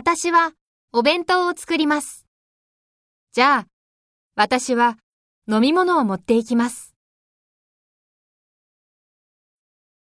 私はお弁当を作ります。じゃあ、私は飲み物を持っていきます。